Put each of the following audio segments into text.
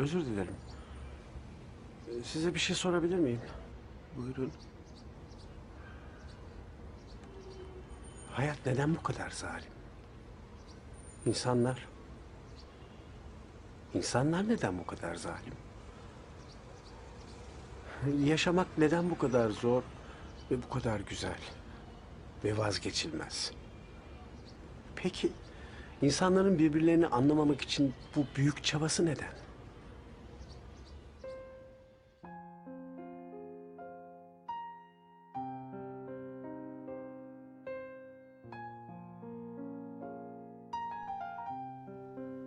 Özür dilerim. Size bir şey sorabilir miyim? Buyurun. Hayat neden bu kadar zalim? İnsanlar... İnsanlar neden bu kadar zalim? Yaşamak neden bu kadar zor ve bu kadar güzel ve vazgeçilmez? Peki insanların birbirlerini anlamamak için bu büyük çabası neden?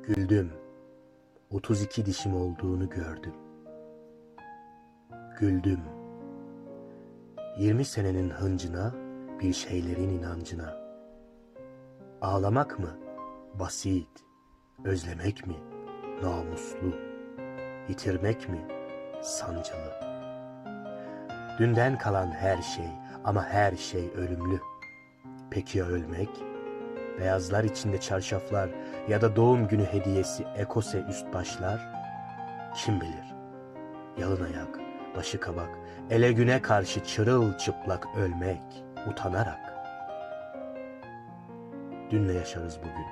Güldüm. 32 dişim olduğunu gördüm. Güldüm. 20 senenin hıncına, bir şeylerin inancına. Ağlamak mı? Basit. Özlemek mi? Namuslu. Yitirmek mi? Sancılı. Dünden kalan her şey ama her şey ölümlü. Peki ya ölmek? Beyazlar içinde çarşaflar ya da doğum günü hediyesi ekose üst başlar? Kim bilir? Yalın ayak, başı kabak, ele güne karşı çırılçıplak ölmek, utanarak. Dünle yaşarız bugün.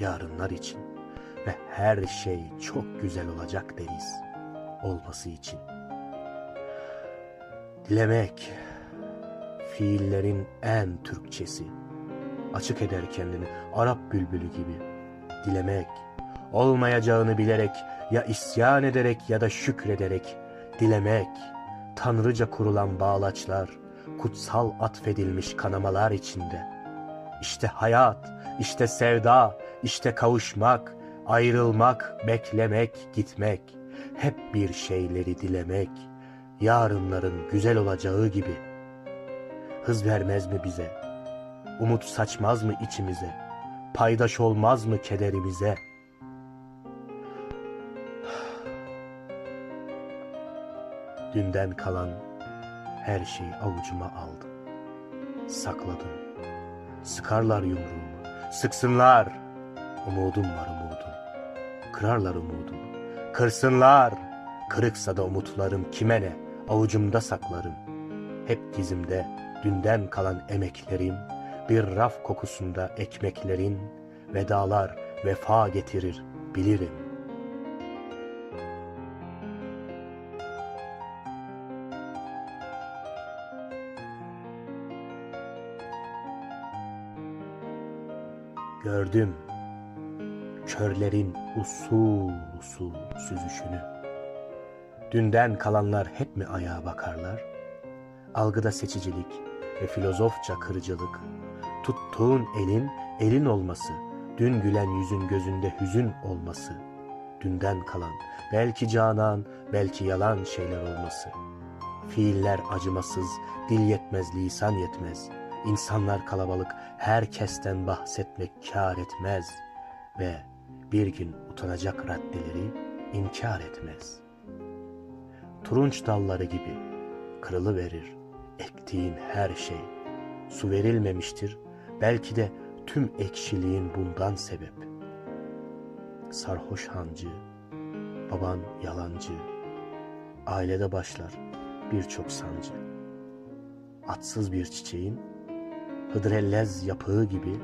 Yarınlar için ve her şey çok güzel olacak deriz. Olması için. Dilemek, fiillerin en Türkçesi açık eder kendini Arap bülbülü gibi. Dilemek, olmayacağını bilerek ya isyan ederek ya da şükrederek dilemek, tanrıca kurulan bağlaçlar, kutsal atfedilmiş kanamalar içinde. İşte hayat, işte sevda, işte kavuşmak, ayrılmak, beklemek, gitmek, hep bir şeyleri dilemek, yarınların güzel olacağı gibi. Hız vermez mi bize?'' Umut saçmaz mı içimize? Paydaş olmaz mı kederimize? Dünden kalan her şeyi avucuma aldım. Sakladım. Sıkarlar yumruğumu. Sıksınlar. Umudum var umudum. Kırarlar umudumu. Kırsınlar. Kırıksa da umutlarım kime ne? Avucumda saklarım. Hep dizimde dünden kalan emeklerim, bir raf kokusunda ekmeklerin, vedalar vefa getirir bilirim. Gördüm körlerin usul usul süzüşünü. Dünden kalanlar hep mi ayağa bakarlar? Algıda seçicilik ve filozofça kırıcılık Tuttuğun elin elin olması, dün gülen yüzün gözünde hüzün olması, dünden kalan, belki canan, belki yalan şeyler olması. Fiiller acımasız, dil yetmez, lisan yetmez. İnsanlar kalabalık, herkesten bahsetmek kâr etmez. Ve bir gün utanacak raddeleri inkar etmez. Turunç dalları gibi kırılı verir ektiğin her şey. Su verilmemiştir, Belki de tüm ekşiliğin bundan sebep. Sarhoş hancı, baban yalancı, ailede başlar birçok sancı. Atsız bir çiçeğin hıdrellez yapığı gibi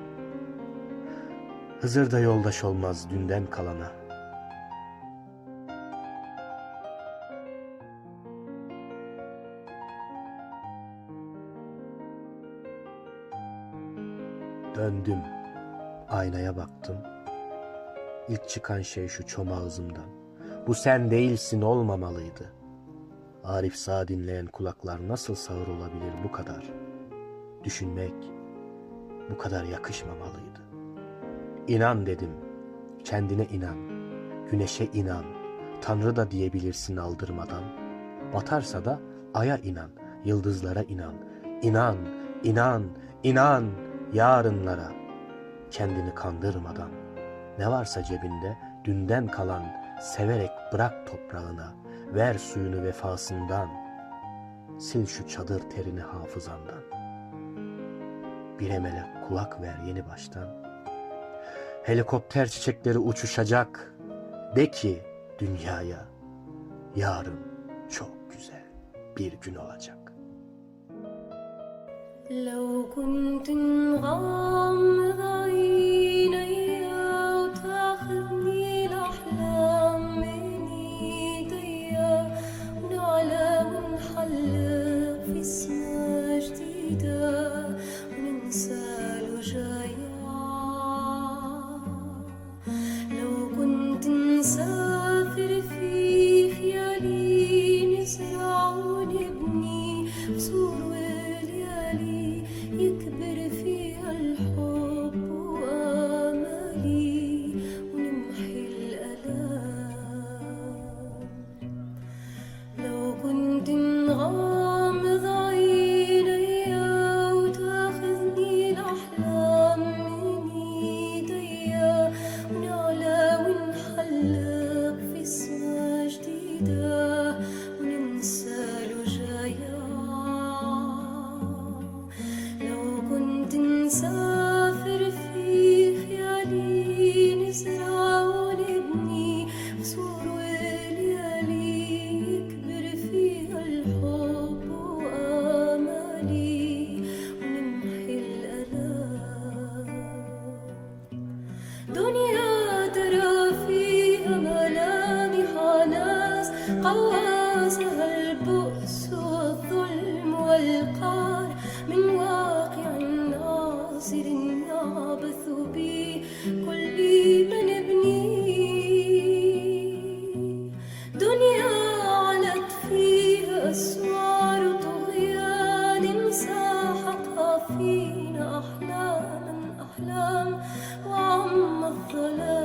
Hızır da yoldaş olmaz dünden kalana. Döndüm. Aynaya baktım. İlk çıkan şey şu çoma ağzımdan. Bu sen değilsin olmamalıydı. Arif Sağ dinleyen kulaklar nasıl sağır olabilir bu kadar? Düşünmek bu kadar yakışmamalıydı. İnan dedim. Kendine inan. Güneşe inan. Tanrı da diyebilirsin aldırmadan. Batarsa da aya inan. Yıldızlara inan. İnan, inan, inan yarınlara kendini kandırmadan ne varsa cebinde dünden kalan severek bırak toprağına ver suyunu vefasından sil şu çadır terini hafızandan. Bir emele kulak ver yeni baştan. Helikopter çiçekleri uçuşacak. De ki dünyaya yarın çok güzel bir gün olacak. لو كنت غامض عيني أسوار طغيان ساحقا فينا أحلاما أحلام وعم الظلام